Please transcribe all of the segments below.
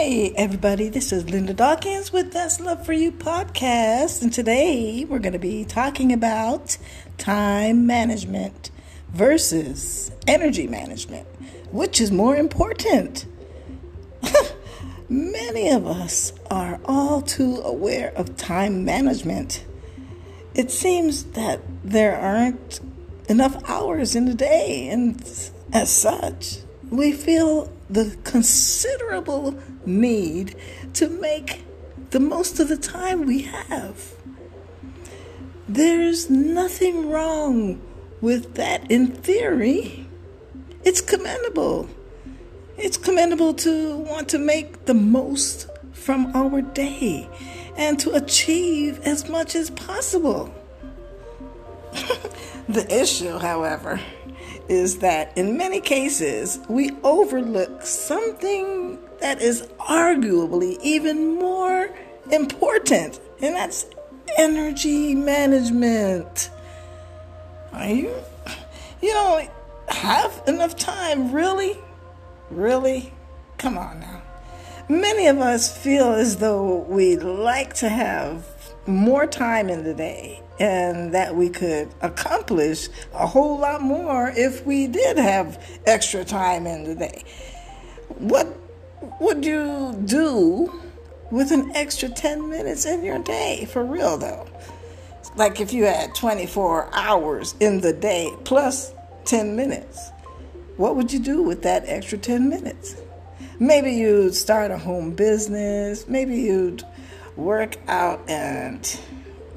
Hey, everybody, this is Linda Dawkins with That's Love for You podcast. And today we're going to be talking about time management versus energy management. Which is more important? Many of us are all too aware of time management. It seems that there aren't enough hours in the day, and as such, we feel the considerable need to make the most of the time we have. There's nothing wrong with that in theory. It's commendable. It's commendable to want to make the most from our day and to achieve as much as possible. the issue, however, is that in many cases we overlook something that is arguably even more important, and that's energy management. Are you, you don't have enough time, really? Really? Come on now. Many of us feel as though we'd like to have more time in the day and that we could accomplish a whole lot more if we did have extra time in the day. What would you do with an extra 10 minutes in your day? For real, though. Like if you had 24 hours in the day plus 10 minutes, what would you do with that extra 10 minutes? Maybe you'd start a home business, maybe you'd work out and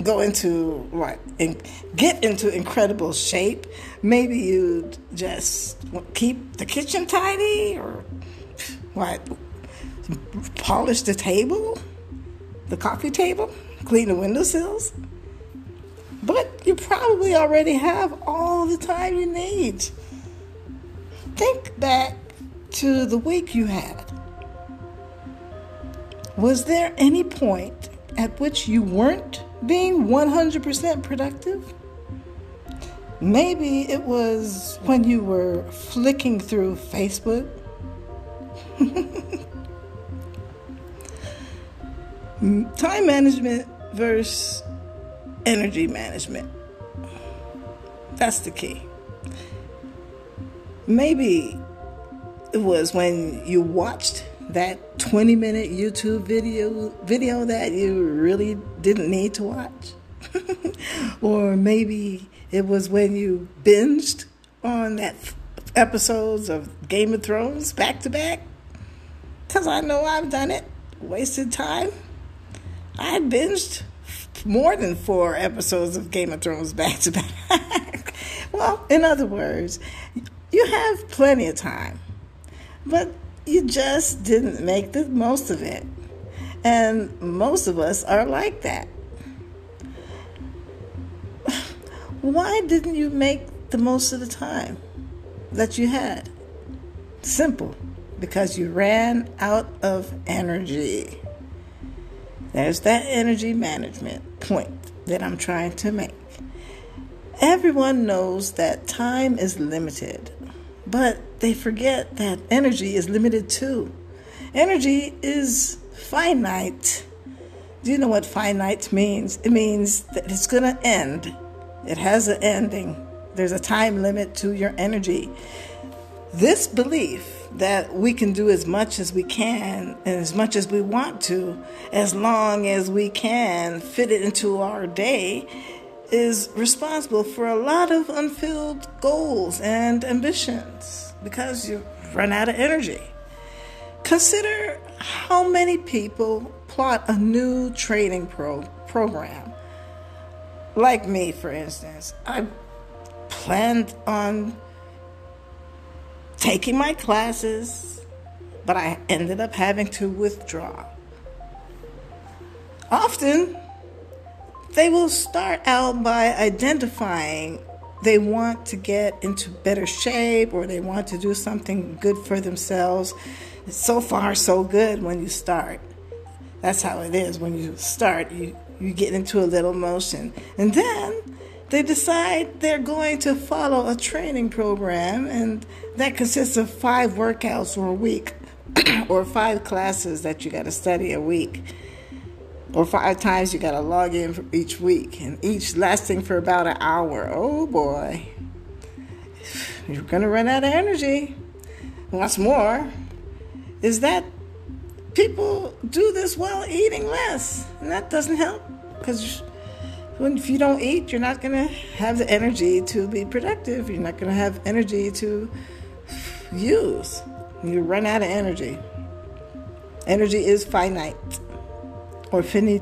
go into what and get into incredible shape maybe you'd just keep the kitchen tidy or what polish the table the coffee table clean the windowsills? But you probably already have all the time you need. Think back to the week you had was there any point at which you weren't being 100% productive? Maybe it was when you were flicking through Facebook. Time management versus energy management. That's the key. Maybe it was when you watched that 20 minute YouTube video video that you really didn't need to watch. or maybe it was when you binged on that episodes of Game of Thrones back to back. Cuz I know I've done it. Wasted time. I binged more than 4 episodes of Game of Thrones back to back. well, in other words, you have plenty of time. But you just didn't make the most of it. And most of us are like that. Why didn't you make the most of the time that you had? Simple. Because you ran out of energy. There's that energy management point that I'm trying to make. Everyone knows that time is limited. But they forget that energy is limited too. Energy is finite. Do you know what finite means? It means that it's going to end. It has an ending. There's a time limit to your energy. This belief that we can do as much as we can and as much as we want to, as long as we can fit it into our day, is responsible for a lot of unfilled goals and ambitions because you run out of energy. Consider how many people plot a new training pro- program. Like me, for instance, I planned on taking my classes, but I ended up having to withdraw. Often, they will start out by identifying they want to get into better shape or they want to do something good for themselves. so far, so good when you start. That's how it is when you start. You, you get into a little motion. And then they decide they're going to follow a training program, and that consists of five workouts or a week or five classes that you got to study a week, or five times you got to log in for each week, and each lasting for about an hour. Oh boy, you're going to run out of energy. What's more is that people do this while eating less, and that doesn't help because if you don't eat, you're not going to have the energy to be productive. You're not going to have energy to use. You run out of energy. Energy is finite or finite.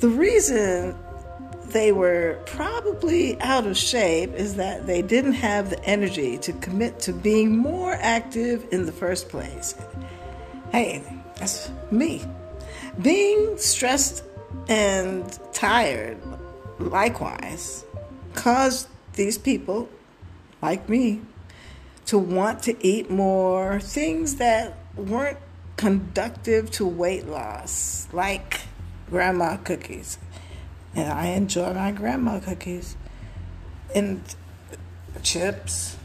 the reason they were probably out of shape is that they didn't have the energy to commit to being more active in the first place. Hey, that's me. Being stressed and tired, likewise, caused these people, like me, to want to eat more things that weren't conductive to weight loss, like grandma cookies and I enjoy my grandma cookies and chips,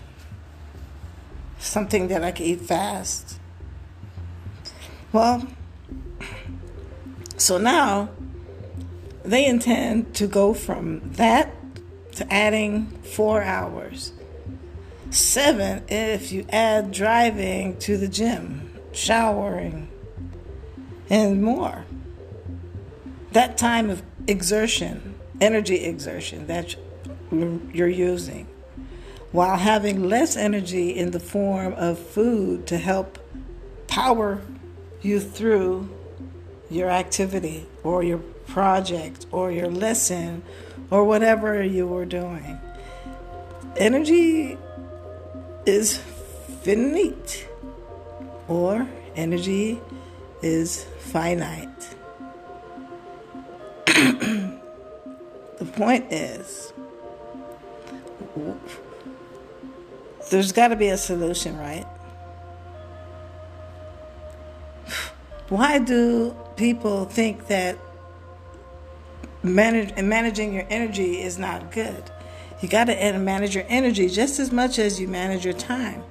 something that I can eat fast. Well, so now they intend to go from that to adding four hours. Seven if you add driving to the gym, showering, and more. That time of exertion, energy exertion that you're using, while having less energy in the form of food to help power you through your activity or your project or your lesson or whatever you were doing. Energy is finite or energy is finite. the point is, there's got to be a solution, right? Why do people think that manage, managing your energy is not good? You got to manage your energy just as much as you manage your time.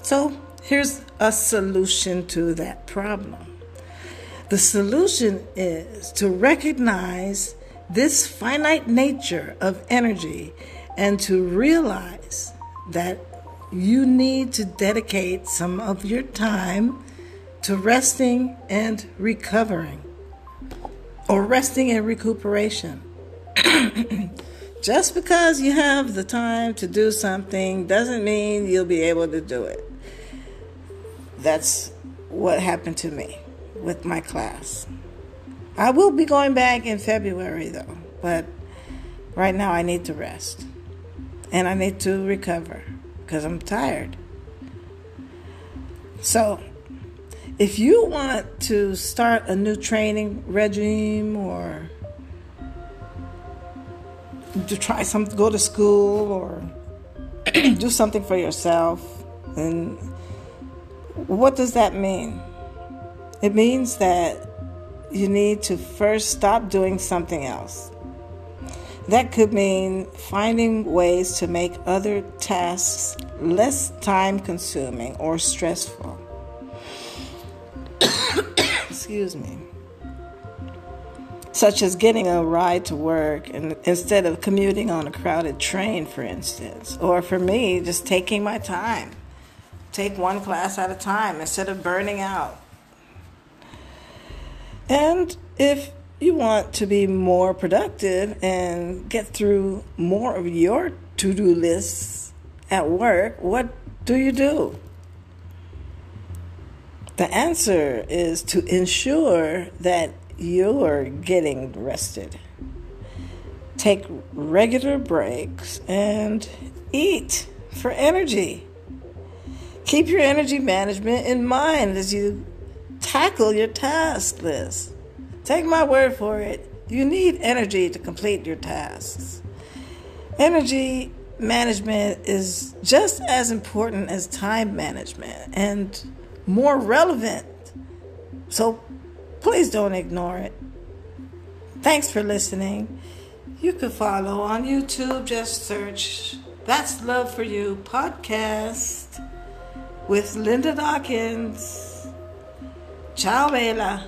So, here's a solution to that problem. The solution is to recognize this finite nature of energy and to realize that you need to dedicate some of your time to resting and recovering or resting and recuperation. Just because you have the time to do something doesn't mean you'll be able to do it. That's what happened to me with my class. I will be going back in February though, but right now I need to rest and I need to recover because I'm tired. So, if you want to start a new training regime or to try something, go to school or do something for yourself, and what does that mean? It means that you need to first stop doing something else. That could mean finding ways to make other tasks less time consuming or stressful. Excuse me. Such as getting a ride to work and instead of commuting on a crowded train, for instance. Or for me, just taking my time. Take one class at a time instead of burning out. And if you want to be more productive and get through more of your to do lists at work, what do you do? The answer is to ensure that you're getting rested. Take regular breaks and eat for energy. Keep your energy management in mind as you tackle your task list. Take my word for it, you need energy to complete your tasks. Energy management is just as important as time management and more relevant. So please don't ignore it. Thanks for listening. You can follow on YouTube, just search That's Love for You podcast. With Linda Dawkins. Ciao, Bella.